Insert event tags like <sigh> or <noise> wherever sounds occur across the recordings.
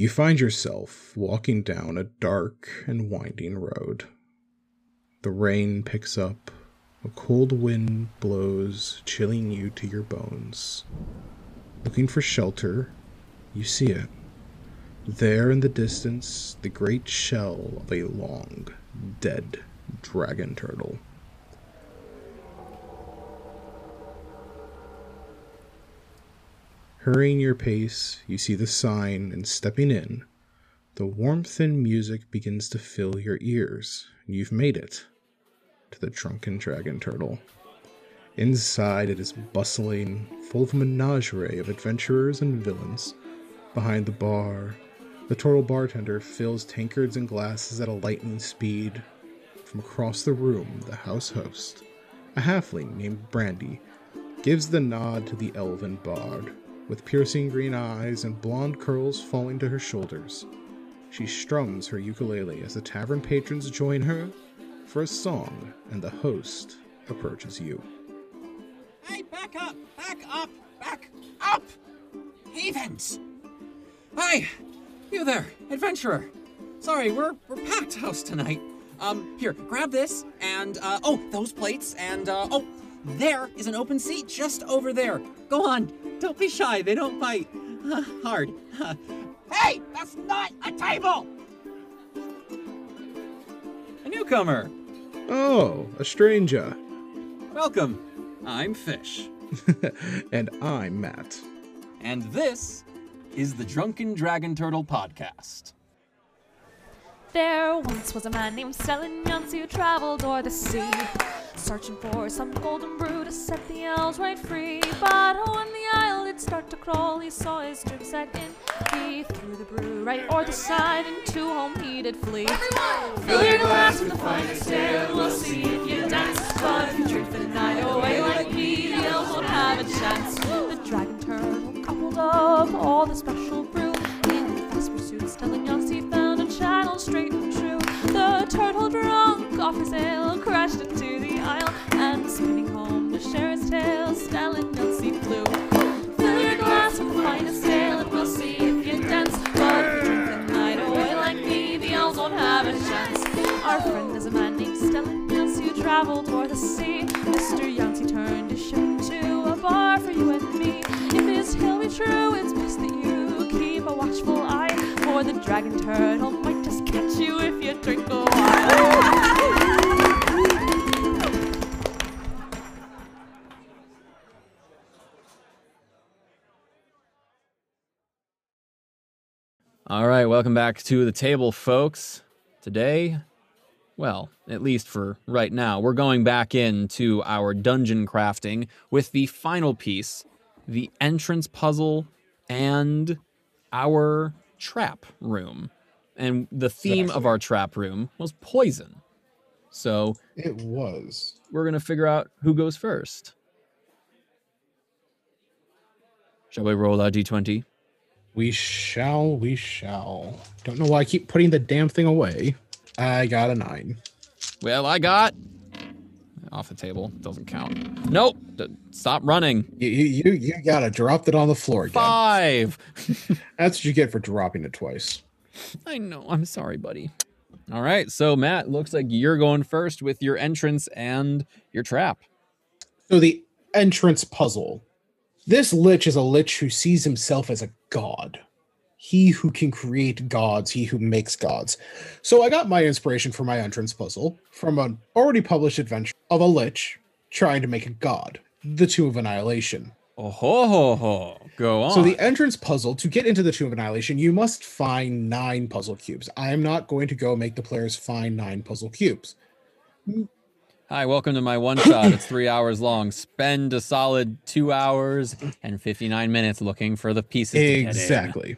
You find yourself walking down a dark and winding road. The rain picks up, a cold wind blows, chilling you to your bones. Looking for shelter, you see it. There in the distance, the great shell of a long, dead dragon turtle. Hurrying your pace, you see the sign, and stepping in, the warmth and music begins to fill your ears. You've made it to the Drunken Dragon Turtle. Inside, it is bustling, full of a menagerie of adventurers and villains. Behind the bar, the turtle bartender fills tankards and glasses at a lightning speed. From across the room, the house host, a halfling named Brandy, gives the nod to the elven bard, with piercing green eyes and blonde curls falling to her shoulders. She strums her ukulele as the tavern patrons join her for a song, and the host approaches you. Hey, back up! Back up! Back up! Heathens! Hi! You there, adventurer! Sorry, we're we're packed house tonight. Um, here, grab this, and uh, oh, those plates, and uh, oh, there is an open seat just over there. Go on, don't be shy. They don't bite uh, hard. hey, that's not a table. A newcomer. Oh, a stranger. Welcome. I'm Fish. <laughs> and I'm Matt. And this is the Drunken Dragon Turtle Podcast. There once was a man named Stellan who traveled o'er the sea, searching for some golden brew to set the elves right free. But when the isle did start to crawl, he saw his trip set in. He threw the brew right o'er the side, and to home he did flee. Everyone, fill your glass with the finest ale, we'll see if you dance. But if you drink the night oh, away like me, the elves won't have a chance. The dragon turtle coupled up all the special brew. In fast pursuit, Yancey found a channel straight and true. The turtle drunk off his ale crashed into the isle and spinning home to share his tale, Stellan Yancey flew. Welcome back to the table, folks. Today, well, at least for right now, we're going back into our dungeon crafting with the final piece the entrance puzzle and our trap room. And the theme of our trap room was poison. So It was. we're going to figure out who goes first. Shall we roll our d20? We shall, we shall. Don't know why I keep putting the damn thing away. I got a nine. Well, I got off the table. Doesn't count. Nope. Stop running. You, you, you, gotta dropped it on the floor again. Five. <laughs> That's what you get for dropping it twice. I know. I'm sorry, buddy. All right. So, Matt, looks like you're going first with your entrance and your trap. So the entrance puzzle. This lich is a lich who sees himself as a god. He who can create gods, he who makes gods. So I got my inspiration for my entrance puzzle from an already published adventure of a lich trying to make a god, the Tomb of Annihilation. Oh, ho, ho, ho. Go on. So the entrance puzzle to get into the Tomb of Annihilation, you must find nine puzzle cubes. I am not going to go make the players find nine puzzle cubes. Hi, welcome to my one shot. it's three hours long. Spend a solid two hours and 59 minutes looking for the pieces. Exactly.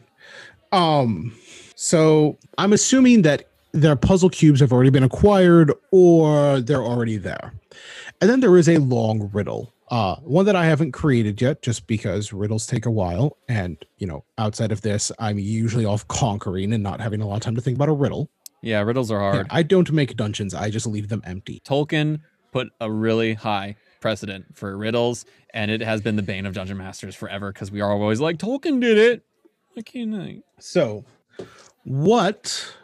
Um, so I'm assuming that their puzzle cubes have already been acquired or they're already there. And then there is a long riddle. Uh, one that I haven't created yet, just because riddles take a while. And, you know, outside of this, I'm usually off conquering and not having a lot of time to think about a riddle. Yeah, riddles are Yeah, hard. I don't make dungeons, I just leave them empty. Tolkien put a really high precedent for riddles, and it has been the bane of dungeon masters forever because we are always like, Tolkien did it. Why can't I? So What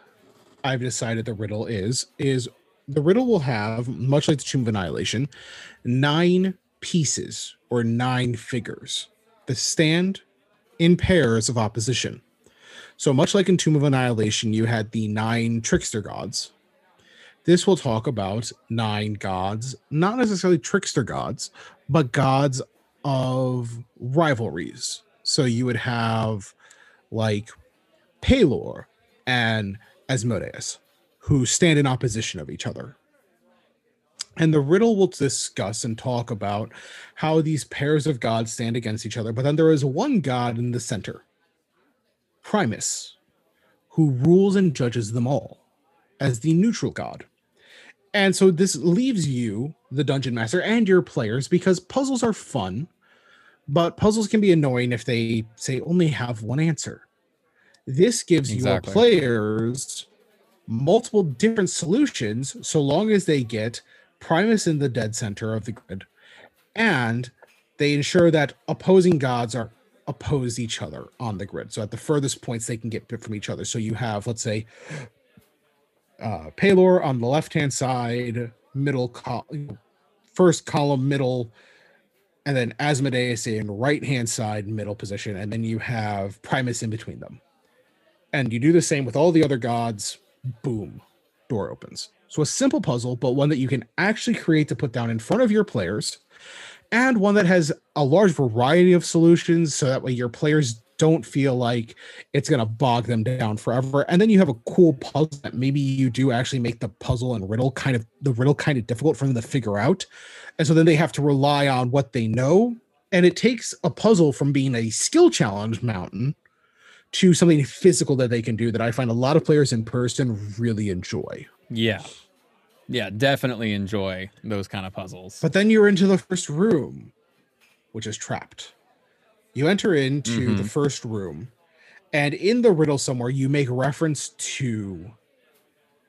I've decided the riddle is is the riddle will have, much like the Tomb of Annihilation, nine pieces or nine figures that stand in pairs of opposition. So much like in Tomb of Annihilation, you had the nine trickster gods. This will talk about nine gods, not necessarily trickster gods, but gods of rivalries. So you would have like Pelor and Asmodeus, who stand in opposition of each other. And the riddle will discuss and talk about how these pairs of gods stand against each other. But then there is one god in the center, Primus, who rules and judges them all as the neutral god. And so this leaves you, the dungeon master, and your players, because puzzles are fun, but puzzles can be annoying if they say only have one answer. This gives Exactly. your players multiple different solutions so long as they get Primus in the dead center of the grid and they ensure that opposing gods are oppose each other on the grid. So at the furthest points they can get from each other. So you have, let's say, uh, Pelor on the left hand side, middle col- first column, middle, and then Asmodeus in right hand side, middle position, and then you have Primus in between them. And you do the same with all the other gods. Boom, door opens. So a simple puzzle, but one that you can actually create to put down in front of your players, and one that has a large variety of solutions, so that way your players don't feel like it's going to bog them down forever. And then you have a cool puzzle that maybe you do actually make the puzzle and riddle kind of the riddle kind of difficult for them to figure out. And so then they have to rely on what they know. And it takes a puzzle from being a skill challenge mountain to something physical that they can do that I find a lot of players in person really enjoy. Yeah. Yeah, definitely enjoy those kind of puzzles. But then you're into the first room, which is trapped. You enter into the Mhm. first room, and in the riddle somewhere, you make reference to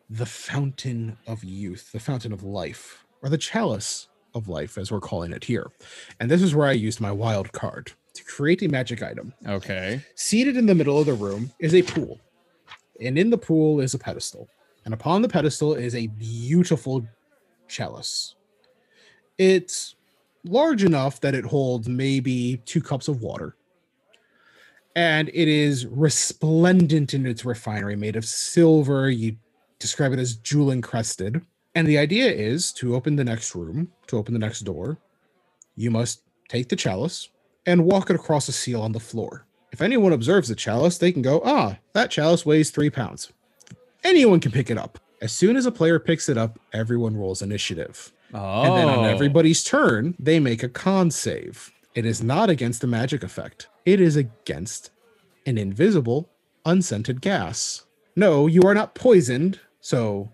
the fountain of youth, the fountain of life, or the chalice of life, as we're calling it here. And this is where I used my wild card to create a magic item. okay. Seated in the middle of the room is a pool, and in the pool is a pedestal, and upon the pedestal is a beautiful chalice. It's large enough that it holds maybe two cups of water, and it is resplendent in its refinery, made of silver. You describe it as jewel encrusted. And the idea is to open the next room, to open the next door, you must take the chalice and walk it across a seal on the floor. If anyone observes the chalice, they can go, ah, that chalice weighs three pounds. Anyone can pick it up. As soon as a player picks it up, everyone rolls initiative. Oh. And then on oh. everybody's turn, they make a con save. It is not against a magic effect, it is against an invisible, unscented gas. No, you are not poisoned. So,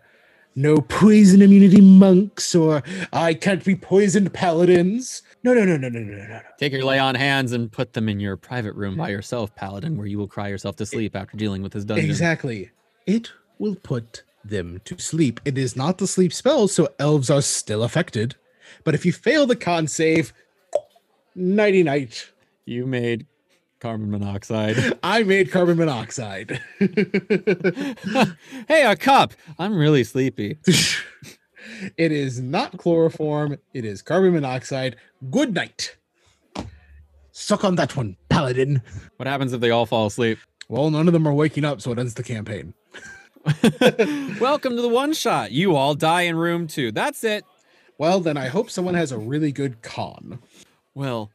no poison immunity monks or I can't be poisoned paladins. No, no, no, no, no, no, no, no. Take your lay on hands and put them in your private room by yourself, Paladin, where you will cry yourself to sleep after dealing with his dungeon. Exactly. It will put them to sleep. It is not the sleep spell, so elves are still affected. But if you fail the con save, nighty night. You made carbon monoxide. <laughs> I made carbon monoxide. <laughs> hey, a cup. I'm really sleepy. <laughs> it is not chloroform, it is carbon monoxide. Good night. Suck on that one, paladin. What happens if they all fall asleep? Well, none of them are waking up, so it ends the campaign. <laughs> Welcome to the one shot. You all die in room two. That's it. Well, then I hope someone has a really good con. Well,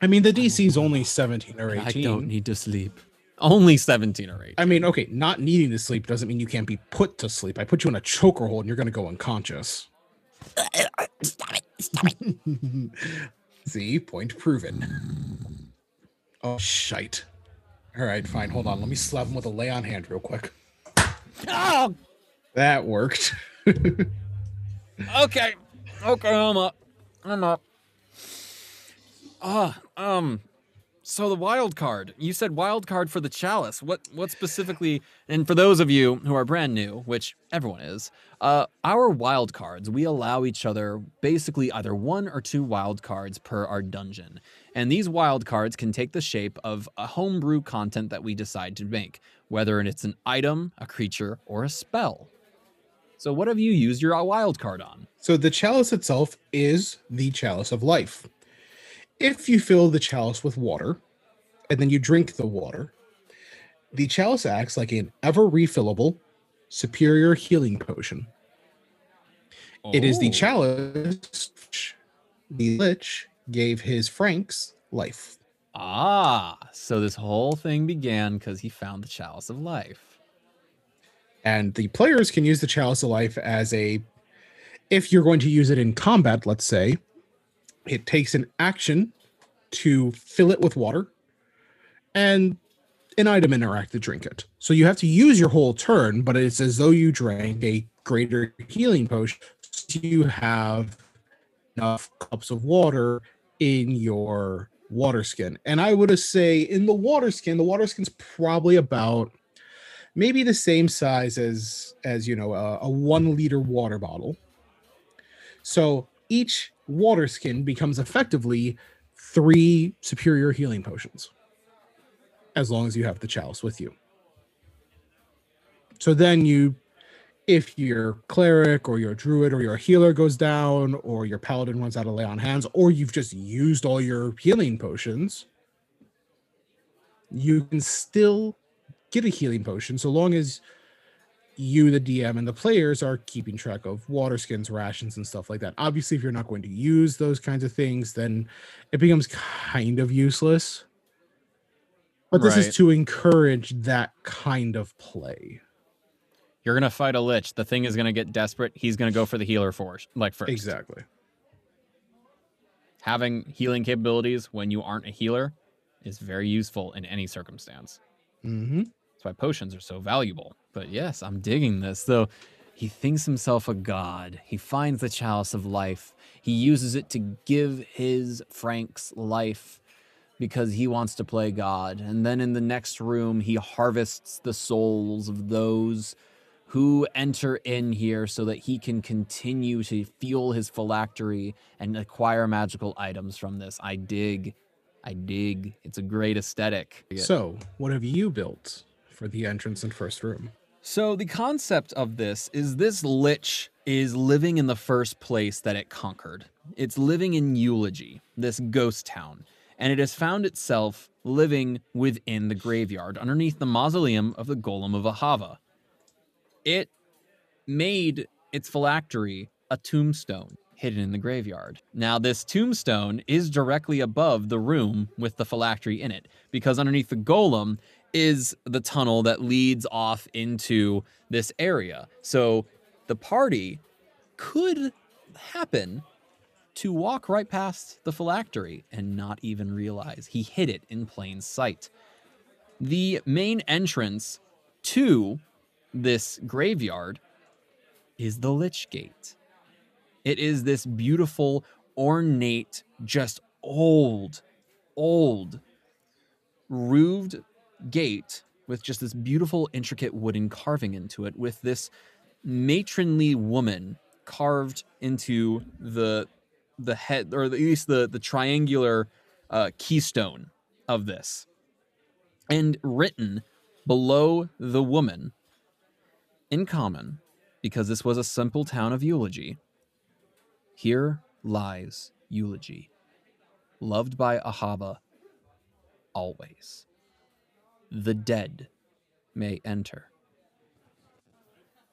I mean, the DC is only 17 or 18. I don't need to sleep. Only 17 or 18. I mean, okay, not needing to sleep doesn't mean you can't be put to sleep. I put you in a choker hold and you're going to go unconscious. Stop it. Stop it. See, point proven. Oh, shite. All right, fine. Hold on. Let me slap him with a lay on hand real quick. Oh, That worked. okay. Okay, I'm up. I'm up. Ah, um, so the wild card. You said wild card for the chalice. What what specifically and for those of you who are brand new, which everyone is, uh our wild cards, we allow each other basically either one or two wild cards per our dungeon. And these wild cards can take the shape of a homebrew content that we decide to make. Whether it's an item, a creature, or a spell. So, what have you used your wild card on? So the chalice itself is the chalice of life. If you fill the chalice with water and then you drink the water, the chalice acts like an ever refillable superior healing potion. It is the Oh. chalice the lich gave his Franks life. Ah, so this whole thing began because he found the chalice of life. And the players can use the chalice of life as a if you're going to use it in combat, let's say, it takes an action to fill it with water and an item interact to drink it. So you have to use your whole turn, but it's as though you drank a greater healing potion. So you have enough cups of water in your water skin. And I would say in the water skin, the water skin's probably about maybe the same size as as you know a, a one liter water bottle. So each water skin becomes effectively three superior healing potions as long as you have the chalice with you. So then you if your cleric or your druid or your healer goes down or your paladin runs out of lay on hands or you've just used all your healing potions you can still get a healing potion so long as you the dm and the players are keeping track of water skins rations and stuff like that. Obviously if you're not going to use those kinds of things then it becomes kind of useless. But this Right. is to encourage that kind of play You're gonna fight a lich. The thing is gonna get desperate. He's gonna go for the healer first, like first. exactly Having healing capabilities when you aren't a healer is very useful in any circumstance. mm-hmm. That's why potions are so valuable. But yes, I'm digging this. Though he thinks himself a god. He finds the chalice of life. He uses it to give his Frank's life because he wants to play God. And then in the next room, he harvests the souls of those who enter in here so that he can continue to fuel his phylactery and acquire magical items from this. I dig. I dig. It's a great aesthetic. so what have you built for the entrance and first room So the concept of this is this lich is living in the first place that it conquered. It's living in Eulogy, this ghost town, and it has found itself living within the graveyard underneath the mausoleum of the Golem of Ahava. It made its phylactery a tombstone hidden in the graveyard. Now, this tombstone is directly above the room with the phylactery in it, because underneath the golem is the tunnel that leads off into this area. So the party could happen to walk right past the phylactery and not even realize he hid it in plain sight. The main entrance to this graveyard is the Lich Gate. It is this beautiful, ornate, just old, old, roofed gate with just this beautiful, intricate wooden carving into it, with this matronly woman carved into the the head, or at least the the triangular uh, keystone of this, and written below the woman in common, because this was a simple town of eulogy. Here lies eulogy, loved by Ahava always. The dead may enter.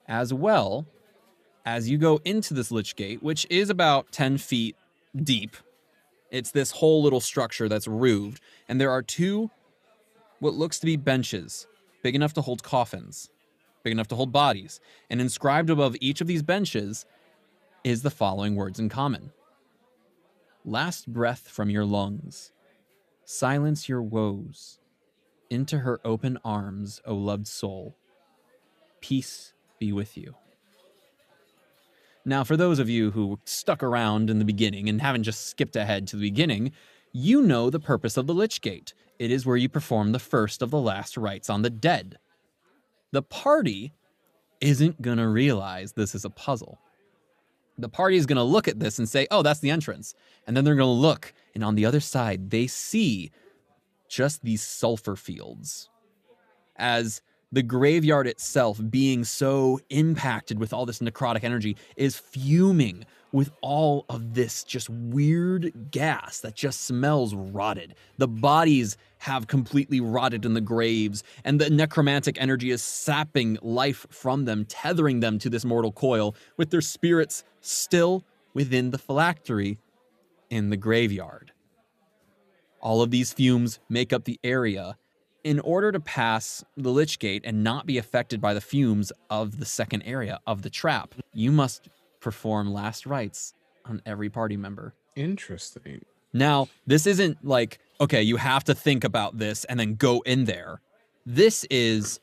As well, as you go into this Lich Gate, which is about 10 feet deep, it's this whole little structure that's roofed, and there are two what looks to be benches, big enough to hold coffins, big enough to hold bodies, and inscribed above each of these benches is the following words in common Last breath from your lungs, silence your woes. Into her open arms, O loved soul, peace be with you. Now, for those of you who stuck around in the beginning and haven't just skipped ahead to the beginning, you know the purpose of the Lich Gate. It is where you perform the first of the last rites on the dead. The party isn't going to realize this is a puzzle. The party is going to look at this and say, oh, that's the entrance. And then they're going to look, and on the other side, they see just these sulfur fields as the graveyard itself being so impacted with all this necrotic energy is fuming with all of this just weird gas that just smells rotted. The bodies have completely rotted in the graves, and the necromantic energy is sapping life from them, tethering them to this mortal coil, with their spirits still within the phylactery in the graveyard. All of these fumes make up the area. In order to pass the Lich Gate and not be affected by the fumes of the second area of the trap, you must perform last rites on every party member. Interesting. Now, this isn't like, okay, you have to think about this and then go in there. This is,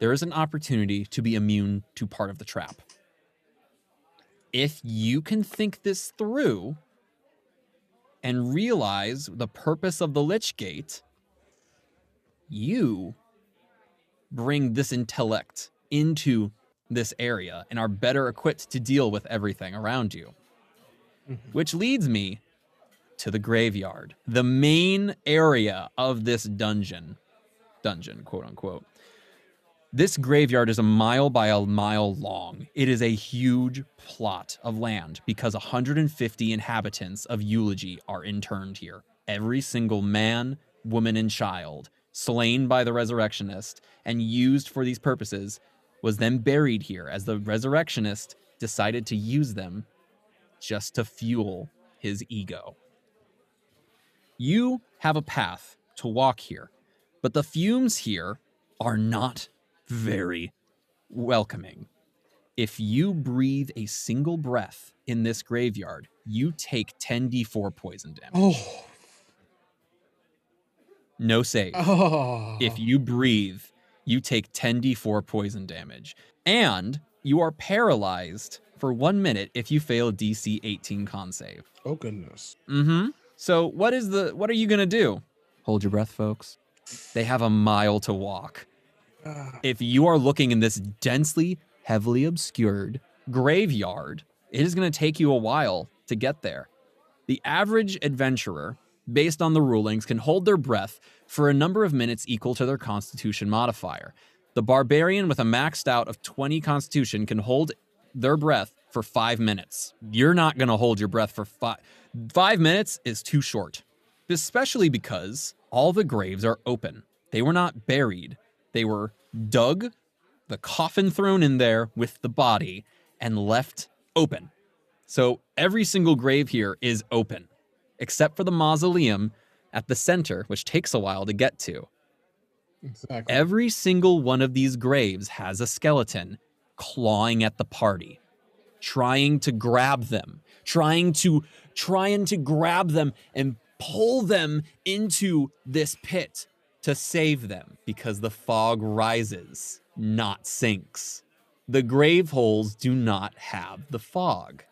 there is an opportunity to be immune to part of the trap. If you can think this through and realize the purpose of the Lich Gate, you bring this intellect into this area and are better equipped to deal with everything around you. Mm-hmm. Which leads me to the graveyard, the main area of this dungeon. Dungeon, quote unquote. This graveyard is a mile by a mile long. It is a huge plot of land because 150 inhabitants of Eulogy are interned here. Every single man, woman, and child slain by the resurrectionist and used for these purposes was then buried here as the resurrectionist decided to use them just to fuel his ego. You have a path to walk here, but the fumes here are not very welcoming. If you breathe a single breath in this graveyard, you take 10d4 poison damage. Oh. No save. Oh. If you breathe, you take 10d4 poison damage. And you are paralyzed for one minute if you fail DC 18 con save. Oh goodness. Mm-hmm. So what is the what are you gonna do? Hold your breath, folks. They have a mile to walk. Ah. If you are looking in this densely, heavily obscured graveyard, it is gonna take you a while to get there. The average adventurer, based on the rulings, can hold their breath for a number of minutes equal to their constitution modifier. The barbarian with a maxed out of 20 constitution can hold their breath for five minutes. You're not going to hold your breath for five. Five minutes is too short, especially because all the graves are open. They were not buried, they were dug, the coffin thrown in there with the body, and left open. So every single grave here is open, except for the mausoleum at the center, which takes a while to get to. Exactly. Every single one of these graves has a skeleton clawing at the party, trying to grab them, trying to trying to grab them and pull them into this pit to save them because the fog rises, not sinks. The grave holes do not have the fog,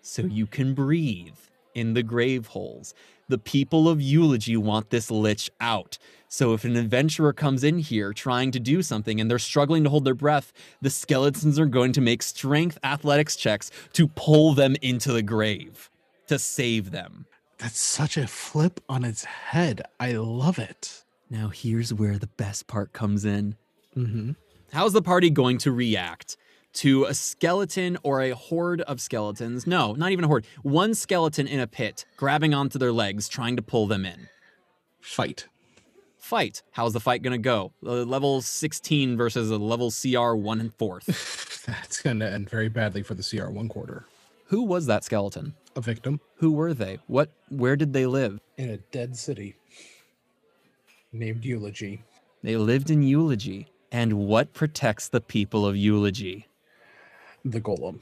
so you can breathe in the grave holes. The people of Eulogy want this lich out. So if an adventurer comes in here trying to do something and they're struggling to hold their breath, the skeletons are going to make strength athletics checks to pull them into the grave to save them. That's such a flip on its head. I love it. Now here's where the best part comes in. Mm-hmm. How's the party going to react to a skeleton or a horde of skeletons? No, not even a horde. One skeleton in a pit, grabbing onto their legs, trying to pull them in. Fight. Fight. How's the fight gonna go? Uh, level 16 versus a level CR 1 and 4th. <laughs> <laughs> That's going to end very badly for the CR one quarter. Who was that skeleton? A victim Who were they? What where did they live? in a dead city named Eulogy. They lived in Eulogy. And what protects the people of Eulogy? The golem.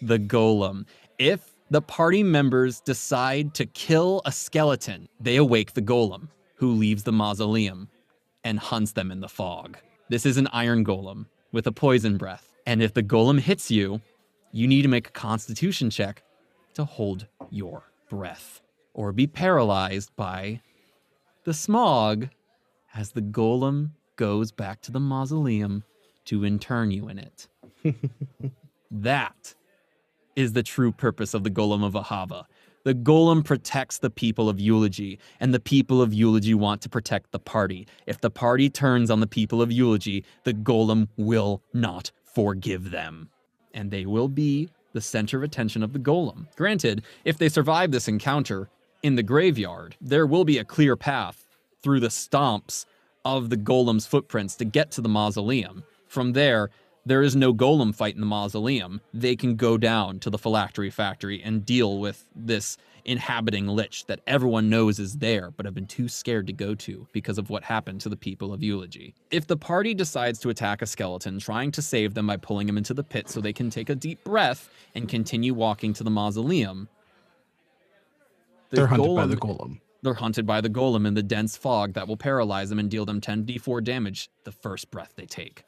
the golem. If the party members decide to kill a skeleton, they awake the golem, who leaves the mausoleum and hunts them in the fog. This is an iron golem with a poison breath. And if the golem hits you, you need to make a constitution check to hold your breath or be paralyzed by the smog as the golem goes back to the mausoleum to intern you in it. <laughs> That is the true purpose of the Golem of Ahava. The golem protects the people of eulogy, and the people of eulogy want to protect the party. If the party turns on the people of eulogy, the golem will not forgive them. And they will be the center of attention of the golem. Granted, if they survive this encounter in the graveyard, there will be a clear path through the stomps of the golem's footprints to get to the mausoleum. From there, there is no golem fight in the mausoleum. They can go down to the phylactery factory and deal with this inhabiting lich that everyone knows is there, but have been too scared to go to because of what happened to the people of Eulogy. If the party decides to attack a skeleton, trying to save them by pulling him into the pit so they can take a deep breath and continue walking to the mausoleum, the They're hunted by the golem- golem. they're hunted by the golem in the dense fog that will paralyze them and deal them 10d4 damage the first breath they take.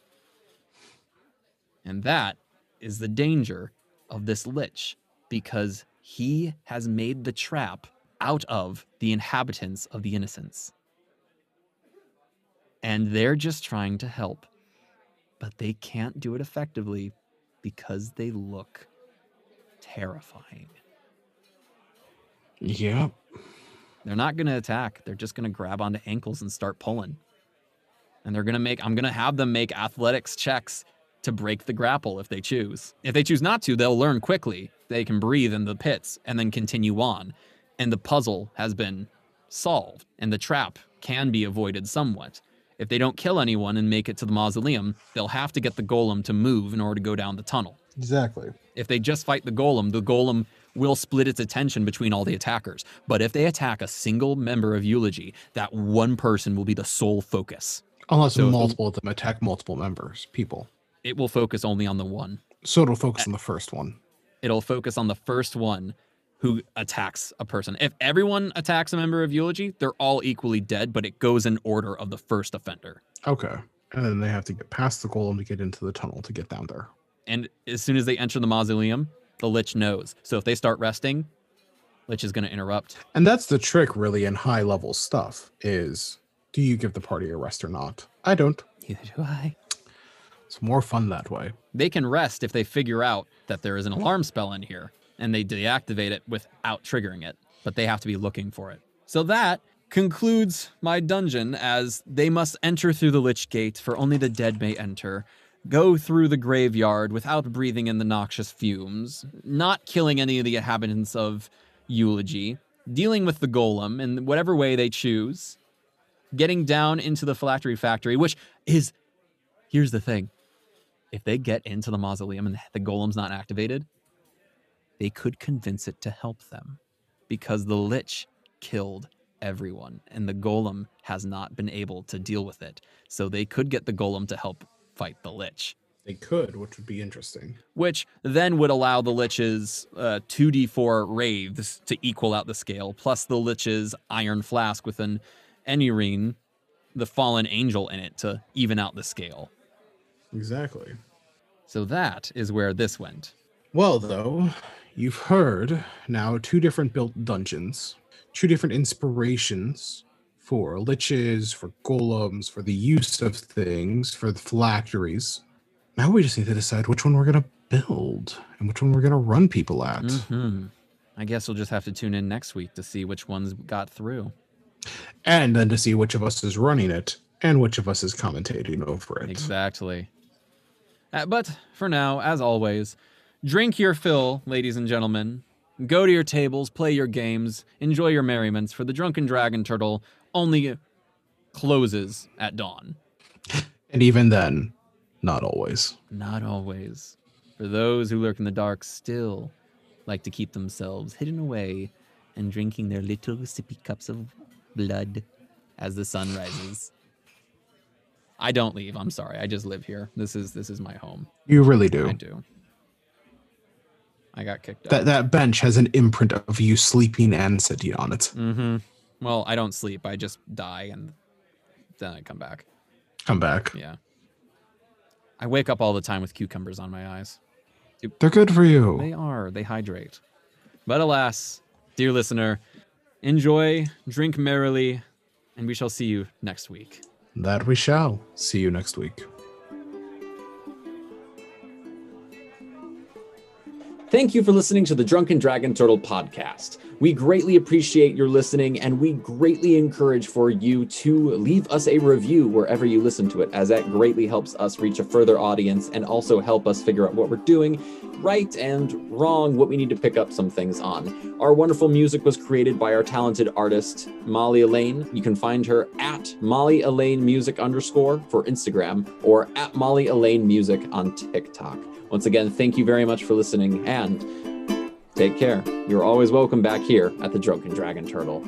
And that is the danger of this lich because he has made the trap out of the inhabitants of the innocents. And they're just trying to help, but they can't do it effectively because they look terrifying. Yep. They're not going to attack. They're just going to grab onto ankles and start pulling. And they're going to make, I'm going to have them make athletics checks to break the grapple if they choose. If they choose not to, they'll learn quickly. They can breathe in the pits and then continue on. And the puzzle has been solved, and the trap can be avoided somewhat. If they don't kill anyone and make it to the mausoleum, they'll have to get the golem to move in order to go down the tunnel. Exactly. If they just fight the golem, the golem will split its attention between all the attackers. But if they attack a single member of Eulogy, that one person will be the sole focus. Unless So multiple of them attack multiple members, people. It will focus only on the one. So it'll focus on the first one. It'll focus on the first one who attacks a person. If everyone attacks a member of Eulogy, they're all equally dead, but it goes in order of the first offender. Okay. And then they have to get past the golem to get into the tunnel to get down there. And as soon as they enter the mausoleum, the Lich knows. So if they start resting, Lich is going to interrupt. And that's the trick really in high level stuff is do you give the party a rest or not? I don't. Neither do I. It's more fun that way. They can rest if they figure out that there is an alarm spell in here and they deactivate it without triggering it, but they have to be looking for it. So that concludes my dungeon as they must enter through the Lich Gate, for only the dead may enter, go through the graveyard without breathing in the noxious fumes, not killing any of the inhabitants of Eulogy, dealing with the golem in whatever way they choose, getting down into the phylactery factory, which is here's the thing if they get into the mausoleum and the golem's not activated, they could convince it to help them because the lich killed everyone and the golem has not been able to deal with it. So they could get the golem to help fight the lich, They could, which would be interesting. which then would allow the lich's uh, 2d4 wraiths to equal out the scale, plus the lich's iron flask with an Enurine, the fallen angel in it, to even out the scale. Exactly. So that is where this went. Well, though, you've heard now two different built dungeons, two different inspirations for liches, for golems, for the use of things, for the phylacteries. Now we just need to decide which one we're going to build and which one we're going to run people at. hmm I guess we'll just have to tune in next week to see which ones got through. And then to see which of us is running it and which of us is commentating over it. Exactly. Uh, but for now, as always, drink your fill, ladies and gentlemen. Go to your tables, play your games, enjoy your merriments, for the Drunken Dragon Turtle only closes at dawn. <laughs> And even then, not always. Not always. For those who lurk in the dark still like to keep themselves hidden away and drinking their little sippy cups of blood as the sun rises. I don't leave. I'm sorry. I just live here. This is this is my home. You really do. I do. I got kicked out. That that bench has an imprint of you sleeping and sitting on it. mm-hmm. Well, I don't sleep. I just die and then I come back. Come back. Yeah. I wake up all the time with cucumbers on my eyes. They're good for you. They are. They hydrate. But alas, dear listener, enjoy, drink merrily, and we shall see you next week. That we shall. See you next week. Thank you for listening to the Drunken Dragon Turtle podcast. We greatly appreciate your listening and we greatly encourage for you to leave us a review wherever you listen to it, as that greatly helps us reach a further audience and also help us figure out what we're doing right and wrong, what we need to pick up some things on. Our wonderful music was created by our talented artist, Molly Elaine. You can find her at Molly Elaine Music underscore for Instagram or at Molly Elaine Music on TikTok. Once again, thank you very much for listening and take care. You're always welcome back here at the Drunken Dragon Turtle.